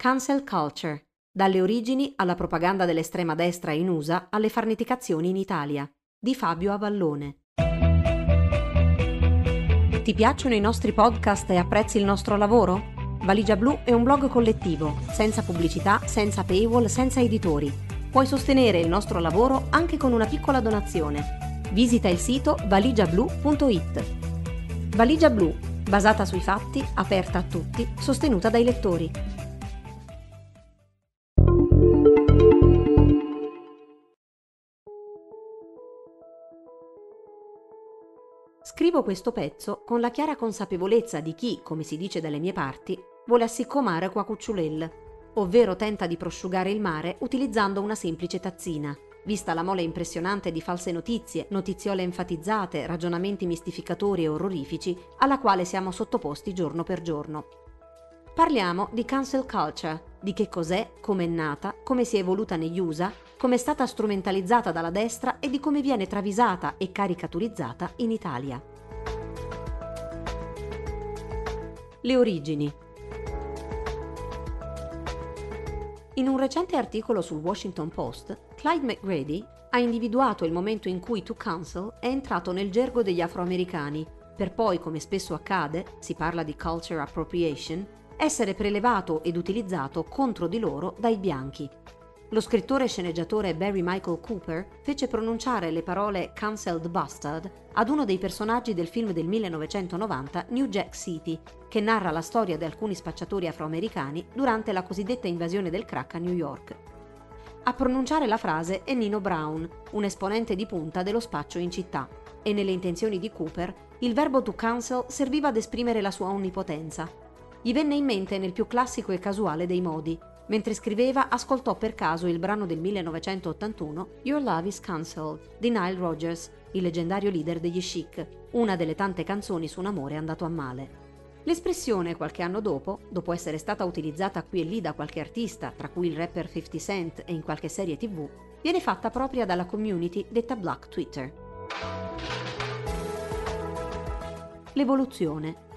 Cancel Culture, dalle origini alla propaganda dell'estrema destra in USA alle farneticazioni in Italia, di Fabio Avallone. Ti piacciono i nostri podcast e apprezzi il nostro lavoro? Valigia Blu è un blog collettivo, senza pubblicità, senza paywall, senza editori. Puoi sostenere il nostro lavoro anche con una piccola donazione. Visita il sito valigiablu.it. Valigia Blu, basata sui fatti, aperta a tutti, sostenuta dai lettori. Scrivo questo pezzo con la chiara consapevolezza di chi, come si dice dalle mie parti, vuole assiccomare qua cucciulel, ovvero tenta di prosciugare il mare utilizzando una semplice tazzina, vista la mole impressionante di false notizie, notiziole enfatizzate, ragionamenti mistificatori e orrorifici alla quale siamo sottoposti giorno per giorno. Parliamo di cancel culture, di che cos'è, come è nata, come si è evoluta negli USA, come è stata strumentalizzata dalla destra e di come viene travisata e caricaturizzata in Italia. Le origini. In un recente articolo sul Washington Post, Clyde McGrady ha individuato il momento in cui To Counsel è entrato nel gergo degli afroamericani, per poi, come spesso accade, si parla di culture appropriation, essere prelevato ed utilizzato contro di loro dai bianchi. Lo scrittore e sceneggiatore Barry Michael Cooper fece pronunciare le parole Cancelled Bastard ad uno dei personaggi del film del 1990 New Jack City, che narra la storia di alcuni spacciatori afroamericani durante la cosiddetta invasione del crack a New York. A pronunciare la frase è Nino Brown, un esponente di punta dello spaccio in città, e nelle intenzioni di Cooper il verbo to cancel serviva ad esprimere la sua onnipotenza, gli venne in mente nel più classico e casuale dei modi. Mentre scriveva, ascoltò per caso il brano del 1981 Your Love is Cancelled di Nile Rodgers, il leggendario leader degli Chic, una delle tante canzoni su un amore andato a male. L'espressione, qualche anno dopo, dopo essere stata utilizzata qui e lì da qualche artista, tra cui il rapper 50 Cent e in qualche serie tv, viene fatta propria dalla community detta Black Twitter. L'evoluzione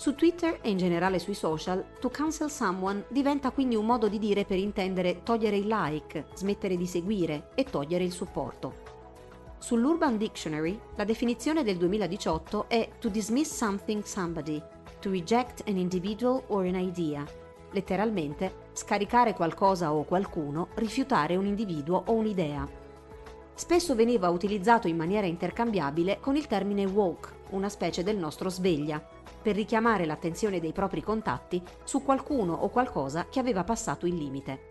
Su Twitter e in generale sui social, to cancel someone diventa quindi un modo di dire per intendere togliere il like, smettere di seguire e togliere il supporto. Sull'Urban Dictionary, la definizione del 2018 è to dismiss something somebody, to reject an individual or an idea. Letteralmente, scaricare qualcosa o qualcuno, rifiutare un individuo o un'idea. Spesso veniva utilizzato in maniera intercambiabile con il termine woke, una specie del nostro sveglia, per richiamare l'attenzione dei propri contatti su qualcuno o qualcosa che aveva passato il limite.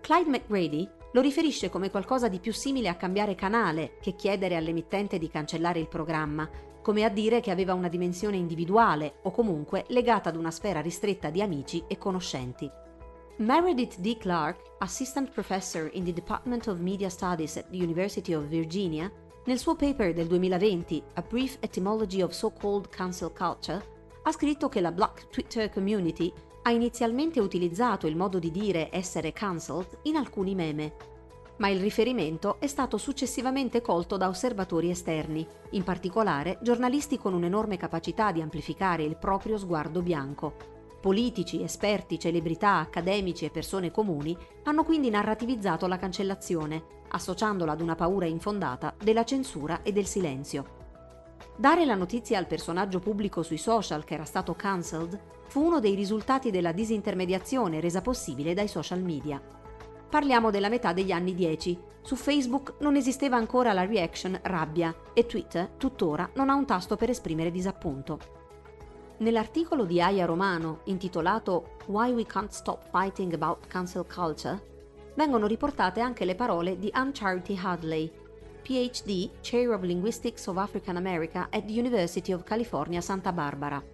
Clyde McGrady lo riferisce come qualcosa di più simile a cambiare canale che chiedere all'emittente di cancellare il programma, come a dire che aveva una dimensione individuale o comunque legata ad una sfera ristretta di amici e conoscenti. Meredith D. Clark, assistant professor in the Department of Media Studies at the University of Virginia, nel suo paper del 2020, A Brief Etymology of So-Called Cancel Culture, ha scritto che la Black Twitter Community ha inizialmente utilizzato il modo di dire essere cancelled in alcuni meme, ma il riferimento è stato successivamente colto da osservatori esterni, in particolare giornalisti con un'enorme capacità di amplificare il proprio sguardo bianco, Politici, esperti, celebrità, accademici e persone comuni hanno quindi narrativizzato la cancellazione, associandola ad una paura infondata della censura e del silenzio. Dare la notizia al personaggio pubblico sui social che era stato cancelled fu uno dei risultati della disintermediazione resa possibile dai social media. Parliamo della metà degli anni 10. Su Facebook non esisteva ancora la reaction rabbia e Twitter tuttora non ha un tasto per esprimere disappunto. Nell'articolo di Aya Romano intitolato Why We Can't Stop Fighting About Cancel Culture vengono riportate anche le parole di Ann Charity Hadley, PhD, Chair of Linguistics of African America at the University of California Santa Barbara.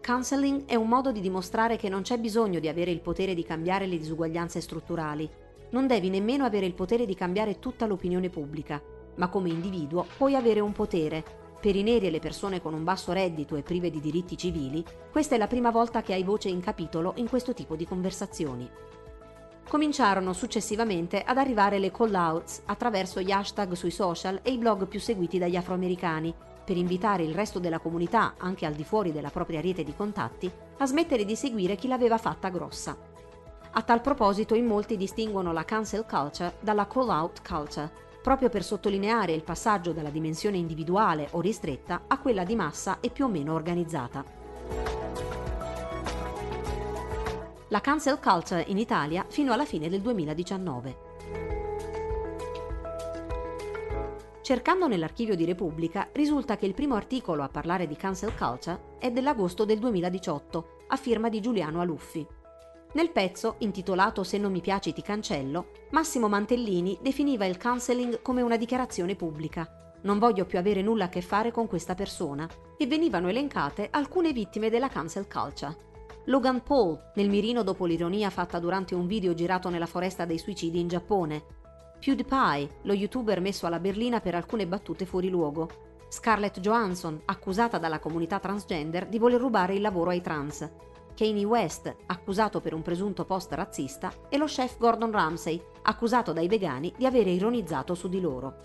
Counseling è un modo di dimostrare che non c'è bisogno di avere il potere di cambiare le disuguaglianze strutturali. Non devi nemmeno avere il potere di cambiare tutta l'opinione pubblica, ma come individuo puoi avere un potere, per i neri e le persone con un basso reddito e prive di diritti civili, questa è la prima volta che hai voce in capitolo in questo tipo di conversazioni. Cominciarono successivamente ad arrivare le call-outs attraverso gli hashtag sui social e i blog più seguiti dagli afroamericani, per invitare il resto della comunità, anche al di fuori della propria rete di contatti, a smettere di seguire chi l'aveva fatta grossa. A tal proposito in molti distinguono la cancel culture dalla call-out culture, proprio per sottolineare il passaggio dalla dimensione individuale o ristretta a quella di massa e più o meno organizzata. La cancel culture in Italia fino alla fine del 2019. Cercando nell'archivio di Repubblica risulta che il primo articolo a parlare di cancel culture è dell'agosto del 2018, a firma di Giuliano Aluffi. Nel pezzo, intitolato Se non mi piaci ti cancello, Massimo Mantellini definiva il cancelling come una dichiarazione pubblica. Non voglio più avere nulla a che fare con questa persona. E venivano elencate alcune vittime della cancel culture. Logan Paul, nel mirino dopo l'ironia fatta durante un video girato nella foresta dei suicidi in Giappone, PewDiePie, lo youtuber messo alla berlina per alcune battute fuori luogo. Scarlett Johansson, accusata dalla comunità transgender di voler rubare il lavoro ai trans. Kanye West, accusato per un presunto post razzista, e lo chef Gordon Ramsay, accusato dai vegani di avere ironizzato su di loro.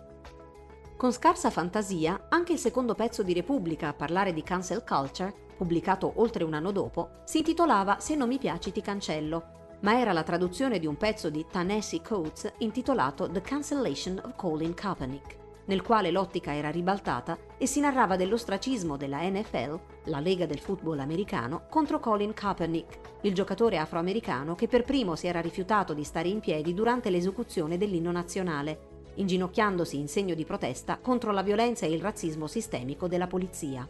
Con scarsa fantasia, anche il secondo pezzo di Repubblica a parlare di cancel culture, pubblicato oltre un anno dopo, si intitolava Se non mi piaci ti cancello ma era la traduzione di un pezzo di Ta-Nehisi Coates intitolato The Cancellation of Colin Kaepernick, nel quale l'ottica era ribaltata e si narrava dell'ostracismo della NFL, la lega del football americano, contro Colin Kaepernick, il giocatore afroamericano che per primo si era rifiutato di stare in piedi durante l'esecuzione dell'inno nazionale, inginocchiandosi in segno di protesta contro la violenza e il razzismo sistemico della polizia.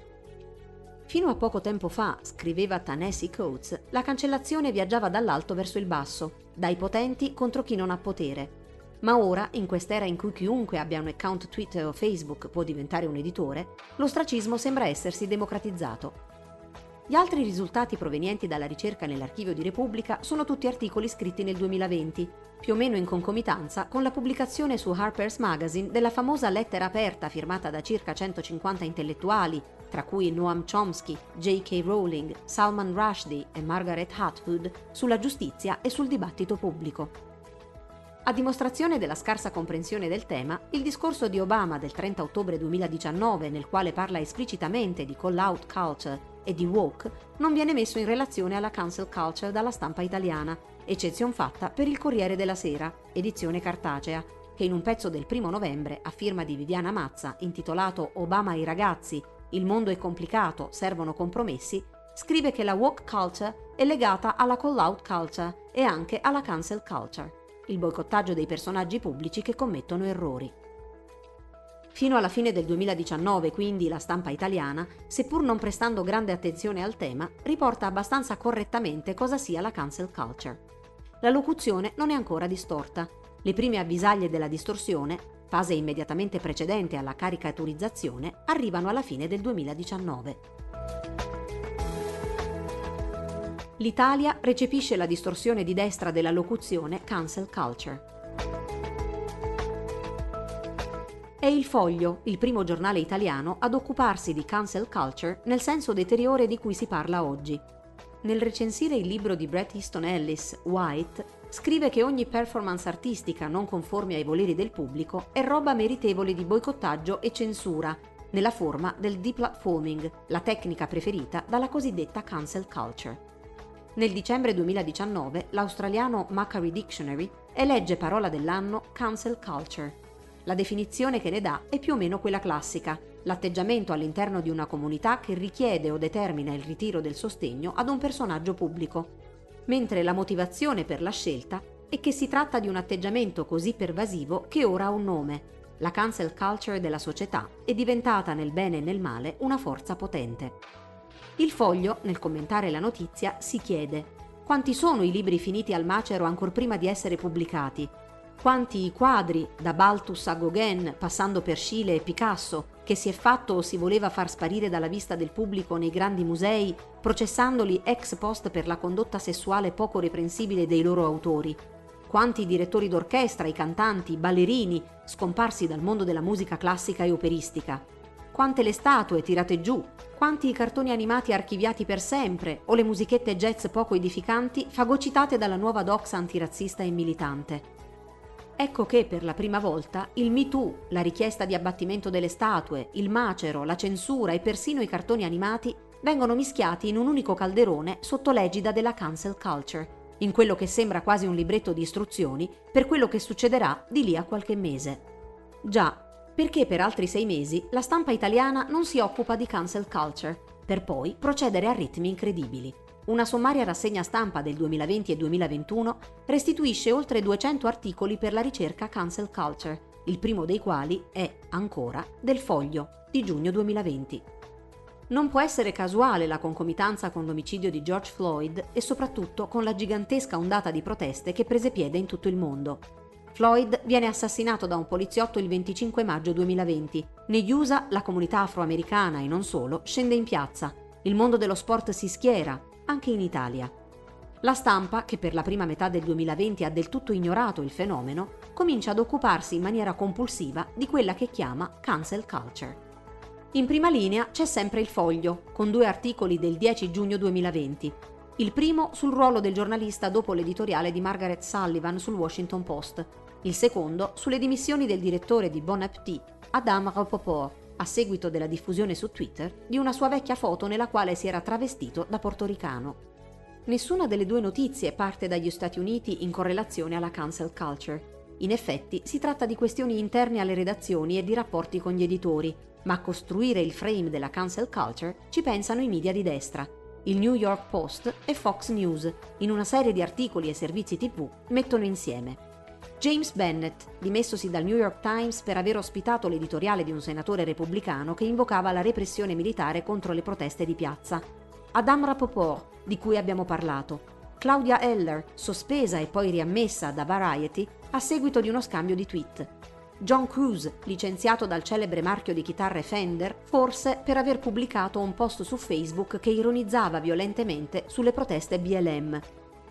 Fino a poco tempo fa, scriveva Tanesi Coates, la cancellazione viaggiava dall'alto verso il basso, dai potenti contro chi non ha potere. Ma ora, in quest'era in cui chiunque abbia un account Twitter o Facebook può diventare un editore, l'ostracismo sembra essersi democratizzato. Gli altri risultati provenienti dalla ricerca nell'archivio di Repubblica sono tutti articoli scritti nel 2020, più o meno in concomitanza con la pubblicazione su Harper's Magazine della famosa lettera aperta firmata da circa 150 intellettuali, tra cui Noam Chomsky, J.K. Rowling, Salman Rushdie e Margaret Atwood, sulla giustizia e sul dibattito pubblico. A dimostrazione della scarsa comprensione del tema, il discorso di Obama del 30 ottobre 2019, nel quale parla esplicitamente di call-out culture e di woke, non viene messo in relazione alla cancel culture dalla stampa italiana, eccezion fatta per il Corriere della Sera, edizione cartacea, che in un pezzo del primo novembre, a firma di Viviana Mazza, intitolato Obama ai ragazzi, il mondo è complicato, servono compromessi, scrive che la woke culture è legata alla call-out culture e anche alla cancel culture, il boicottaggio dei personaggi pubblici che commettono errori. Fino alla fine del 2019, quindi, la stampa italiana, seppur non prestando grande attenzione al tema, riporta abbastanza correttamente cosa sia la cancel culture. La locuzione non è ancora distorta. Le prime avvisaglie della distorsione fase immediatamente precedente alla caricaturizzazione, arrivano alla fine del 2019. L'Italia recepisce la distorsione di destra della locuzione cancel culture. È il Foglio, il primo giornale italiano ad occuparsi di cancel culture nel senso deteriore di cui si parla oggi. Nel recensire il libro di Bret Easton Ellis, White, scrive che ogni performance artistica non conforme ai voleri del pubblico è roba meritevole di boicottaggio e censura, nella forma del deplatforming, la tecnica preferita dalla cosiddetta cancel culture. Nel dicembre 2019 l'australiano Macquarie Dictionary elegge parola dell'anno cancel culture. La definizione che ne dà è più o meno quella classica, l'atteggiamento all'interno di una comunità che richiede o determina il ritiro del sostegno ad un personaggio pubblico, mentre la motivazione per la scelta è che si tratta di un atteggiamento così pervasivo che ora ha un nome. La cancel culture della società è diventata nel bene e nel male una forza potente. Il foglio, nel commentare la notizia, si chiede quanti sono i libri finiti al macero ancor prima di essere pubblicati? Quanti i quadri, da Balthus a Gauguin, passando per Schiele e Picasso, che si è fatto o si voleva far sparire dalla vista del pubblico nei grandi musei, processandoli ex post per la condotta sessuale poco reprensibile dei loro autori. Quanti direttori d'orchestra, i cantanti, i ballerini, scomparsi dal mondo della musica classica e operistica. Quante le statue tirate giù, quanti i cartoni animati archiviati per sempre o le musichette jazz poco edificanti fagocitate dalla nuova doxa antirazzista e militante. Ecco che per la prima volta il Me Too, la richiesta di abbattimento delle statue, il macero, la censura e persino i cartoni animati vengono mischiati in un unico calderone sotto l'egida della cancel culture, in quello che sembra quasi un libretto di istruzioni per quello che succederà di lì a qualche mese. Già, perché per altri sei mesi la stampa italiana non si occupa di cancel culture, per poi procedere a ritmi incredibili. Una sommaria rassegna stampa del 2020 e 2021 restituisce oltre 200 articoli per la ricerca Cancel Culture, il primo dei quali è, ancora, del Foglio, di giugno 2020. Non può essere casuale la concomitanza con l'omicidio di George Floyd e soprattutto con la gigantesca ondata di proteste che prese piede in tutto il mondo. Floyd viene assassinato da un poliziotto il 25 maggio 2020. Negli USA la comunità afroamericana e non solo scende in piazza. Il mondo dello sport si schiera, anche in Italia. La stampa, che per la prima metà del 2020 ha del tutto ignorato il fenomeno, comincia ad occuparsi in maniera compulsiva di quella che chiama cancel culture. In prima linea c'è sempre il foglio, con due articoli del 10 giugno 2020. Il primo sul ruolo del giornalista dopo l'editoriale di Margaret Sullivan sul Washington Post, il secondo sulle dimissioni del direttore di Bon Appetit, Adam Rapoport, a seguito della diffusione su Twitter di una sua vecchia foto nella quale si era travestito da portoricano. Nessuna delle due notizie parte dagli Stati Uniti in correlazione alla cancel culture. In effetti si tratta di questioni interne alle redazioni e di rapporti con gli editori, ma a costruire il frame della cancel culture ci pensano i media di destra. Il New York Post e Fox News, in una serie di articoli e servizi tv, mettono insieme James Bennett, dimessosi dal New York Times per aver ospitato l'editoriale di un senatore repubblicano che invocava la repressione militare contro le proteste di piazza. Adam Rapoport, di cui abbiamo parlato. Claudia Heller, sospesa e poi riammessa da Variety a seguito di uno scambio di tweet. John Cruise, licenziato dal celebre marchio di chitarre Fender, forse per aver pubblicato un post su Facebook che ironizzava violentemente sulle proteste BLM.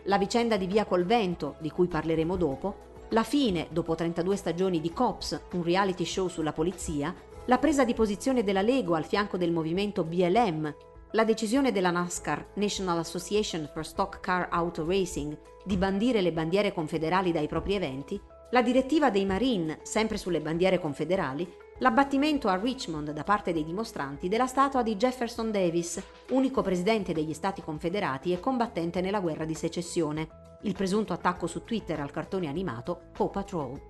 La vicenda di Via col Vento, di cui parleremo dopo, la fine, dopo 32 stagioni di Cops, un reality show sulla polizia, la presa di posizione della Lego al fianco del movimento BLM, la decisione della NASCAR, National Association for Stock Car Auto Racing, di bandire le bandiere confederali dai propri eventi, la direttiva dei Marine, sempre sulle bandiere confederali, l'abbattimento a Richmond da parte dei dimostranti della statua di Jefferson Davis, unico presidente degli Stati Confederati e combattente nella guerra di secessione, il presunto attacco su Twitter al cartone animato Paw Patrol.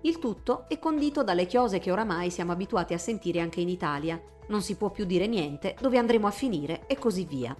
Il tutto è condito dalle chiose che oramai siamo abituati a sentire anche in Italia. Non si può più dire niente, dove andremo a finire e così via.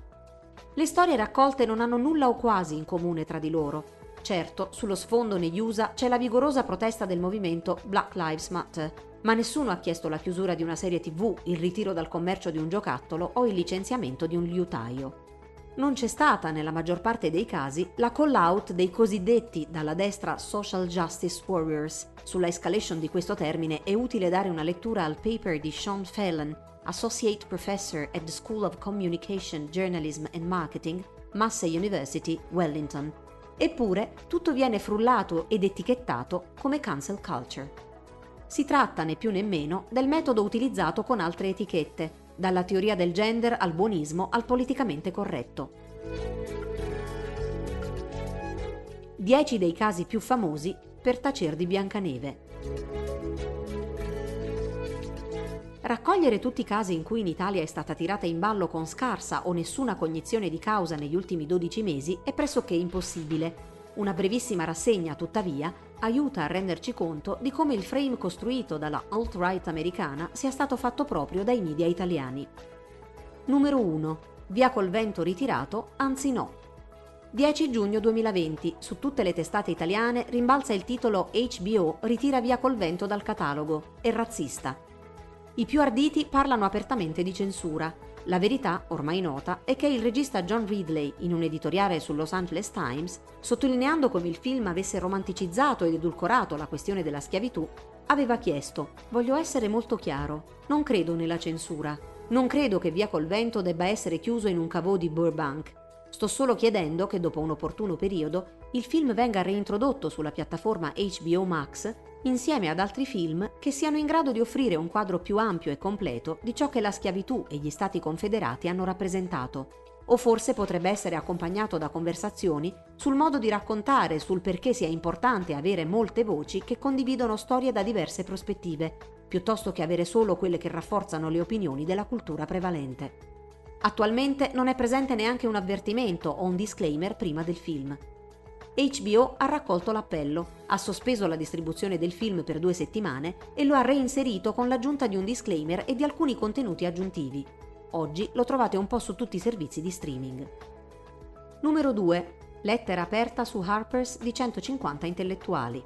Le storie raccolte non hanno nulla o quasi in comune tra di loro. Certo, sullo sfondo negli USA c'è la vigorosa protesta del movimento Black Lives Matter, ma nessuno ha chiesto la chiusura di una serie TV, il ritiro dal commercio di un giocattolo o il licenziamento di un liutaio non c'è stata nella maggior parte dei casi la call-out dei cosiddetti dalla destra social justice warriors. Sulla escalation di questo termine è utile dare una lettura al paper di Sean Fallon, Associate Professor at the School of Communication, Journalism and Marketing, Massey University, Wellington. Eppure tutto viene frullato ed etichettato come cancel culture. Si tratta né più né meno del metodo utilizzato con altre etichette, dalla teoria del gender al buonismo al politicamente corretto. Dieci dei casi più famosi per tacer di Biancaneve. Raccogliere tutti i casi in cui in Italia è stata tirata in ballo con scarsa o nessuna cognizione di causa negli ultimi 12 mesi è pressoché impossibile. Una brevissima rassegna, tuttavia, aiuta a renderci conto di come il frame costruito dalla alt-right americana sia stato fatto proprio dai media italiani. Numero 1. Via col vento ritirato, anzi no. 10 giugno 2020, su tutte le testate italiane rimbalza il titolo HBO ritira via col vento dal catalogo, è razzista. I più arditi parlano apertamente di censura, la verità, ormai nota, è che il regista John Ridley, in un editoriale sul Los Angeles Times, sottolineando come il film avesse romanticizzato ed edulcorato la questione della schiavitù, aveva chiesto: Voglio essere molto chiaro, non credo nella censura. Non credo che Via col vento debba essere chiuso in un cavò di Burbank. Sto solo chiedendo che dopo un opportuno periodo il film venga reintrodotto sulla piattaforma HBO Max insieme ad altri film che siano in grado di offrire un quadro più ampio e completo di ciò che la schiavitù e gli stati confederati hanno rappresentato. o forse potrebbe essere accompagnato da conversazioni sul modo di raccontare, sul perché sia importante avere molte voci che condividono storie da diverse prospettive, piuttosto che avere solo quelle che rafforzano le opinioni della cultura prevalente. Attualmente non è presente neanche un avvertimento o un disclaimer prima del film. HBO ha raccolto l'appello, ha sospeso la distribuzione del film per due settimane e lo ha reinserito con l'aggiunta di un disclaimer e di alcuni contenuti aggiuntivi. Oggi lo trovate un po' su tutti i servizi di streaming. Numero 2. Lettera aperta su Harper's di 150 intellettuali.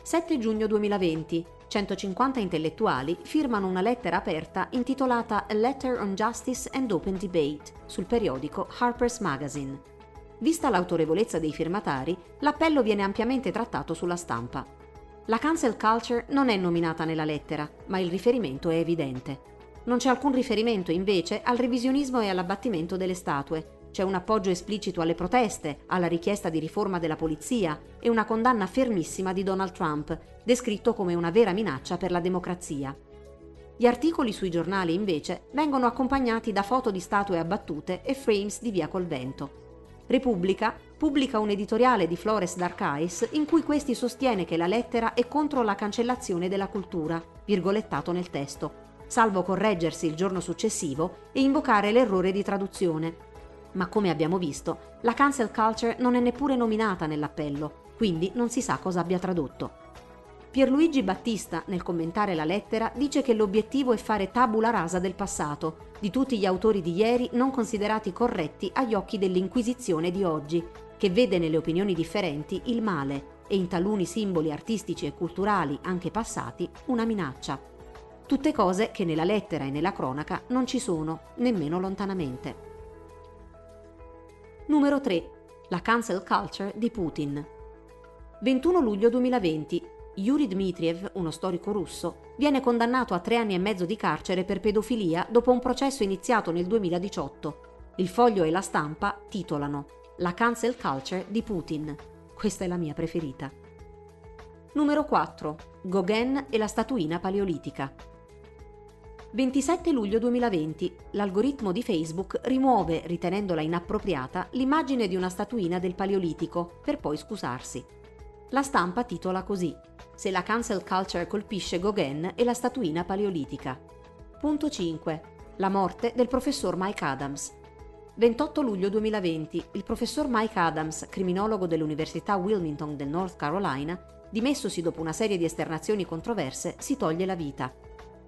7 giugno 2020. 150 intellettuali firmano una lettera aperta intitolata A Letter on Justice and Open Debate sul periodico Harper's Magazine. Vista l'autorevolezza dei firmatari, l'appello viene ampiamente trattato sulla stampa. La cancel culture non è nominata nella lettera, ma il riferimento è evidente. Non c'è alcun riferimento invece al revisionismo e all'abbattimento delle statue. C'è un appoggio esplicito alle proteste, alla richiesta di riforma della polizia e una condanna fermissima di Donald Trump, descritto come una vera minaccia per la democrazia. Gli articoli sui giornali invece vengono accompagnati da foto di statue abbattute e frames di via col vento. Repubblica pubblica un editoriale di Flores Darkais in cui questi sostiene che la lettera è contro la cancellazione della cultura, virgolettato nel testo, salvo correggersi il giorno successivo e invocare l'errore di traduzione. Ma come abbiamo visto, la cancel culture non è neppure nominata nell'appello, quindi non si sa cosa abbia tradotto. Pierluigi Battista, nel commentare la lettera, dice che l'obiettivo è fare tabula rasa del passato, di tutti gli autori di ieri non considerati corretti agli occhi dell'Inquisizione di oggi, che vede nelle opinioni differenti il male e in taluni simboli artistici e culturali, anche passati, una minaccia. Tutte cose che nella lettera e nella cronaca non ci sono, nemmeno lontanamente. Numero 3. La cancel culture di Putin. 21 luglio 2020. Yuri Dmitriev, uno storico russo, viene condannato a tre anni e mezzo di carcere per pedofilia dopo un processo iniziato nel 2018. Il foglio e la stampa titolano La cancel culture di Putin. Questa è la mia preferita. Numero 4. Gauguin e la statuina paleolitica. 27 luglio 2020. L'algoritmo di Facebook rimuove, ritenendola inappropriata, l'immagine di una statuina del Paleolitico, per poi scusarsi. La stampa titola così Se la cancel culture colpisce Gauguin e la statuina paleolitica. Punto 5. La morte del professor Mike Adams. 28 luglio 2020. Il professor Mike Adams, criminologo dell'Università Wilmington del North Carolina, dimessosi dopo una serie di esternazioni controverse, si toglie la vita.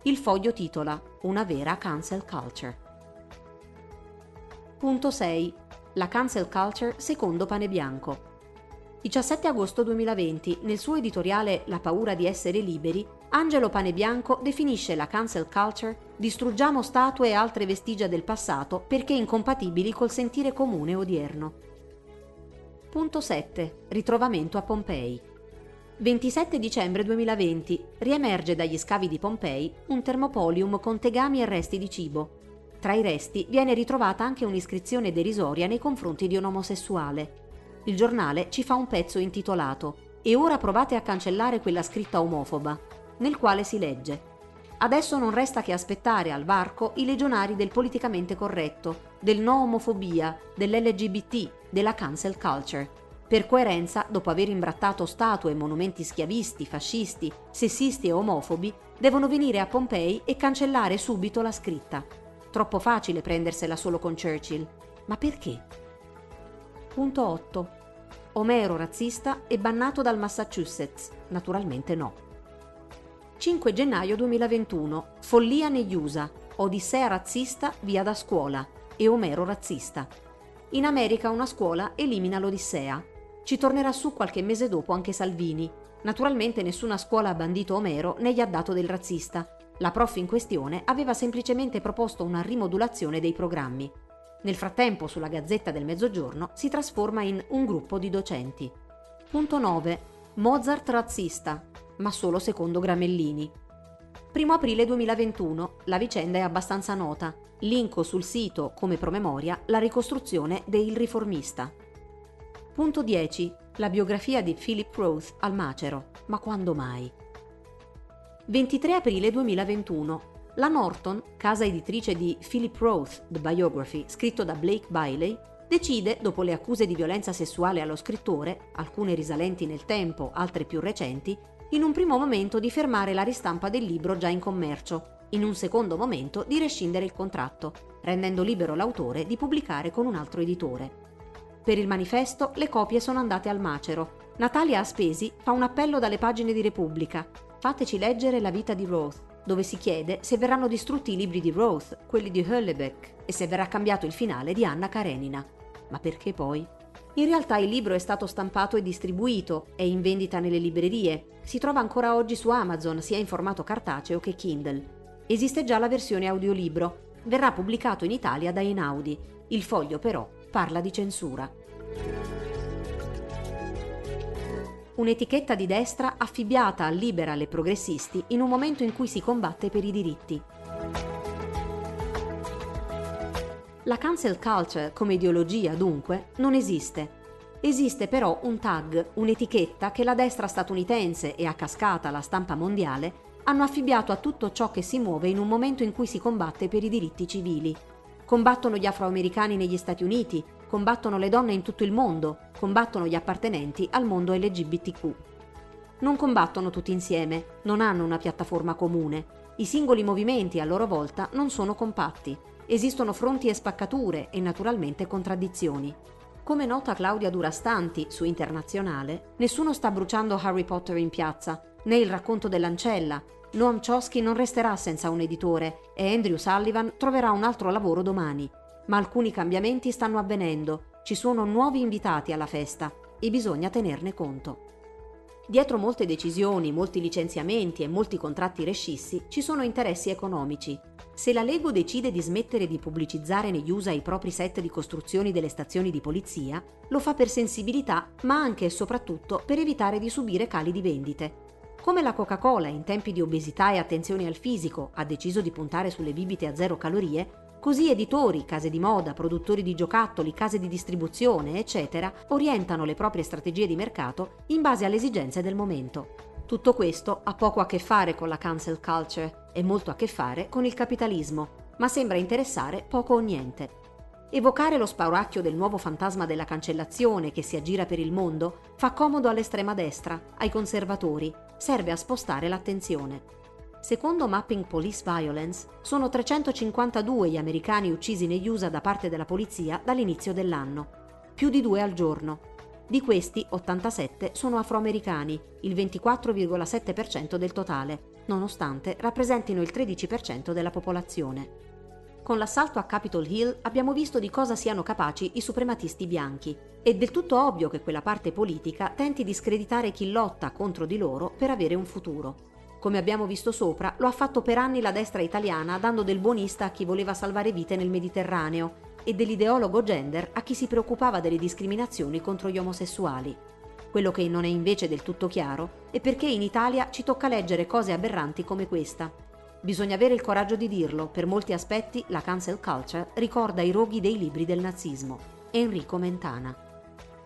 Il foglio titola Una vera cancel culture. Punto 6. La cancel culture secondo Pane Bianco. 17 agosto 2020, nel suo editoriale La paura di essere liberi, Angelo Panebianco definisce la cancel culture distruggiamo statue e altre vestigia del passato perché incompatibili col sentire comune odierno. Punto 7. Ritrovamento a Pompei. 27 dicembre 2020 riemerge dagli scavi di Pompei un termopolium con tegami e resti di cibo. Tra i resti viene ritrovata anche un'iscrizione derisoria nei confronti di un omosessuale il giornale ci fa un pezzo intitolato E ora provate a cancellare quella scritta omofoba, nel quale si legge Adesso non resta che aspettare al varco i legionari del politicamente corretto, del no omofobia, dell'LGBT, della cancel culture. Per coerenza, dopo aver imbrattato statue e monumenti schiavisti, fascisti, sessisti e omofobi, devono venire a Pompei e cancellare subito la scritta. Troppo facile prendersela solo con Churchill. Ma perché? Punto 8. Omero razzista e bannato dal Massachusetts? Naturalmente no. 5 gennaio 2021. Follia negli USA. Odissea razzista via da scuola e Omero razzista. In America una scuola elimina l'Odissea. Ci tornerà su qualche mese dopo anche Salvini. Naturalmente nessuna scuola ha bandito Omero né gli ha dato del razzista. La prof in questione aveva semplicemente proposto una rimodulazione dei programmi. Nel frattempo, sulla Gazzetta del Mezzogiorno si trasforma in un gruppo di docenti. Punto 9. Mozart razzista, ma solo secondo Gramellini. 1 aprile 2021. La vicenda è abbastanza nota. Linko sul sito, come promemoria, la ricostruzione de Il Riformista. Punto 10. La biografia di Philip Roth al Macero. Ma quando mai? 23 aprile 2021. La Norton, casa editrice di Philip Roth, The Biography, scritto da Blake Bailey, decide, dopo le accuse di violenza sessuale allo scrittore, alcune risalenti nel tempo, altre più recenti, in un primo momento di fermare la ristampa del libro già in commercio, in un secondo momento di rescindere il contratto, rendendo libero l'autore di pubblicare con un altro editore. Per il manifesto le copie sono andate al macero. Natalia Aspesi fa un appello dalle pagine di Repubblica. Fateci leggere la vita di Roth, dove si chiede se verranno distrutti i libri di Roth, quelli di Höllebeck, e se verrà cambiato il finale di Anna Karenina. Ma perché poi? In realtà il libro è stato stampato e distribuito, è in vendita nelle librerie, si trova ancora oggi su Amazon sia in formato cartaceo che Kindle. Esiste già la versione audiolibro. Verrà pubblicato in Italia da Einaudi. Il foglio però parla di censura. Un'etichetta di destra affibbiata a liberal e progressisti in un momento in cui si combatte per i diritti. La cancel culture come ideologia, dunque, non esiste. Esiste però un tag, un'etichetta che la destra statunitense e a cascata la stampa mondiale hanno affibbiato a tutto ciò che si muove in un momento in cui si combatte per i diritti civili. Combattono gli afroamericani negli Stati Uniti, combattono le donne in tutto il mondo, combattono gli appartenenti al mondo LGBTQ. Non combattono tutti insieme, non hanno una piattaforma comune. I singoli movimenti a loro volta non sono compatti. Esistono fronti e spaccature e naturalmente contraddizioni. Come nota Claudia Durastanti su Internazionale, nessuno sta bruciando Harry Potter in piazza, né il racconto dell'ancella, Noam Chomsky non resterà senza un editore e Andrew Sullivan troverà un altro lavoro domani. Ma alcuni cambiamenti stanno avvenendo, ci sono nuovi invitati alla festa e bisogna tenerne conto. Dietro molte decisioni, molti licenziamenti e molti contratti rescissi ci sono interessi economici. Se la Lego decide di smettere di pubblicizzare negli USA i propri set di costruzioni delle stazioni di polizia, lo fa per sensibilità, ma anche e soprattutto per evitare di subire cali di vendite. Come la Coca-Cola in tempi di obesità e attenzione al fisico ha deciso di puntare sulle bibite a zero calorie, così editori, case di moda, produttori di giocattoli, case di distribuzione, eccetera, orientano le proprie strategie di mercato in base alle esigenze del momento. Tutto questo ha poco a che fare con la cancel culture e molto a che fare con il capitalismo, ma sembra interessare poco o niente. Evocare lo spauracchio del nuovo fantasma della cancellazione che si aggira per il mondo fa comodo all'estrema destra, ai conservatori, serve a spostare l'attenzione. Secondo Mapping Police Violence, sono 352 gli americani uccisi negli USA da parte della polizia dall'inizio dell'anno, più di due al giorno. Di questi 87 sono afroamericani, il 24,7% del totale, nonostante rappresentino il 13% della popolazione con l'assalto a Capitol Hill abbiamo visto di cosa siano capaci i suprematisti bianchi. È del tutto ovvio che quella parte politica tenti di screditare chi lotta contro di loro per avere un futuro. Come abbiamo visto sopra, lo ha fatto per anni la destra italiana dando del buonista a chi voleva salvare vite nel Mediterraneo e dell'ideologo gender a chi si preoccupava delle discriminazioni contro gli omosessuali. Quello che non è invece del tutto chiaro è perché in Italia ci tocca leggere cose aberranti come questa, Bisogna avere il coraggio di dirlo, per molti aspetti la cancel culture ricorda i roghi dei libri del nazismo. Enrico Mentana.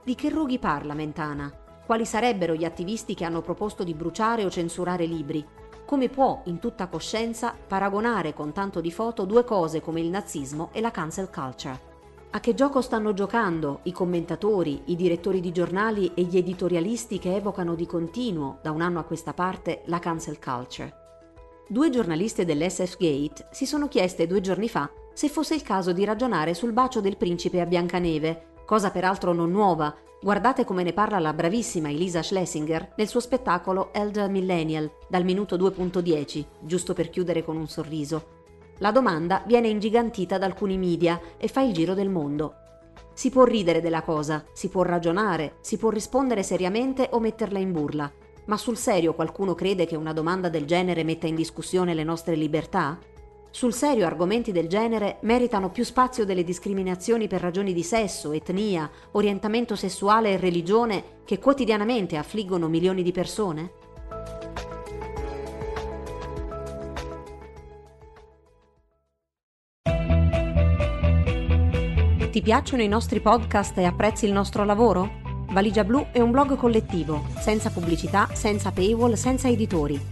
Di che roghi parla Mentana? Quali sarebbero gli attivisti che hanno proposto di bruciare o censurare libri? Come può, in tutta coscienza, paragonare con tanto di foto due cose come il nazismo e la cancel culture? A che gioco stanno giocando i commentatori, i direttori di giornali e gli editorialisti che evocano di continuo, da un anno a questa parte, la cancel culture? Due giornaliste dell'SF Gate si sono chieste due giorni fa se fosse il caso di ragionare sul bacio del principe a Biancaneve, cosa peraltro non nuova. Guardate come ne parla la bravissima Elisa Schlesinger nel suo spettacolo Elder Millennial, dal minuto 2.10, giusto per chiudere con un sorriso. La domanda viene ingigantita da alcuni media e fa il giro del mondo. Si può ridere della cosa, si può ragionare, si può rispondere seriamente o metterla in burla. Ma sul serio qualcuno crede che una domanda del genere metta in discussione le nostre libertà? Sul serio argomenti del genere meritano più spazio delle discriminazioni per ragioni di sesso, etnia, orientamento sessuale e religione che quotidianamente affliggono milioni di persone? Ti piacciono i nostri podcast e apprezzi il nostro lavoro? Valigia Blu è un blog collettivo, senza pubblicità, senza paywall, senza editori.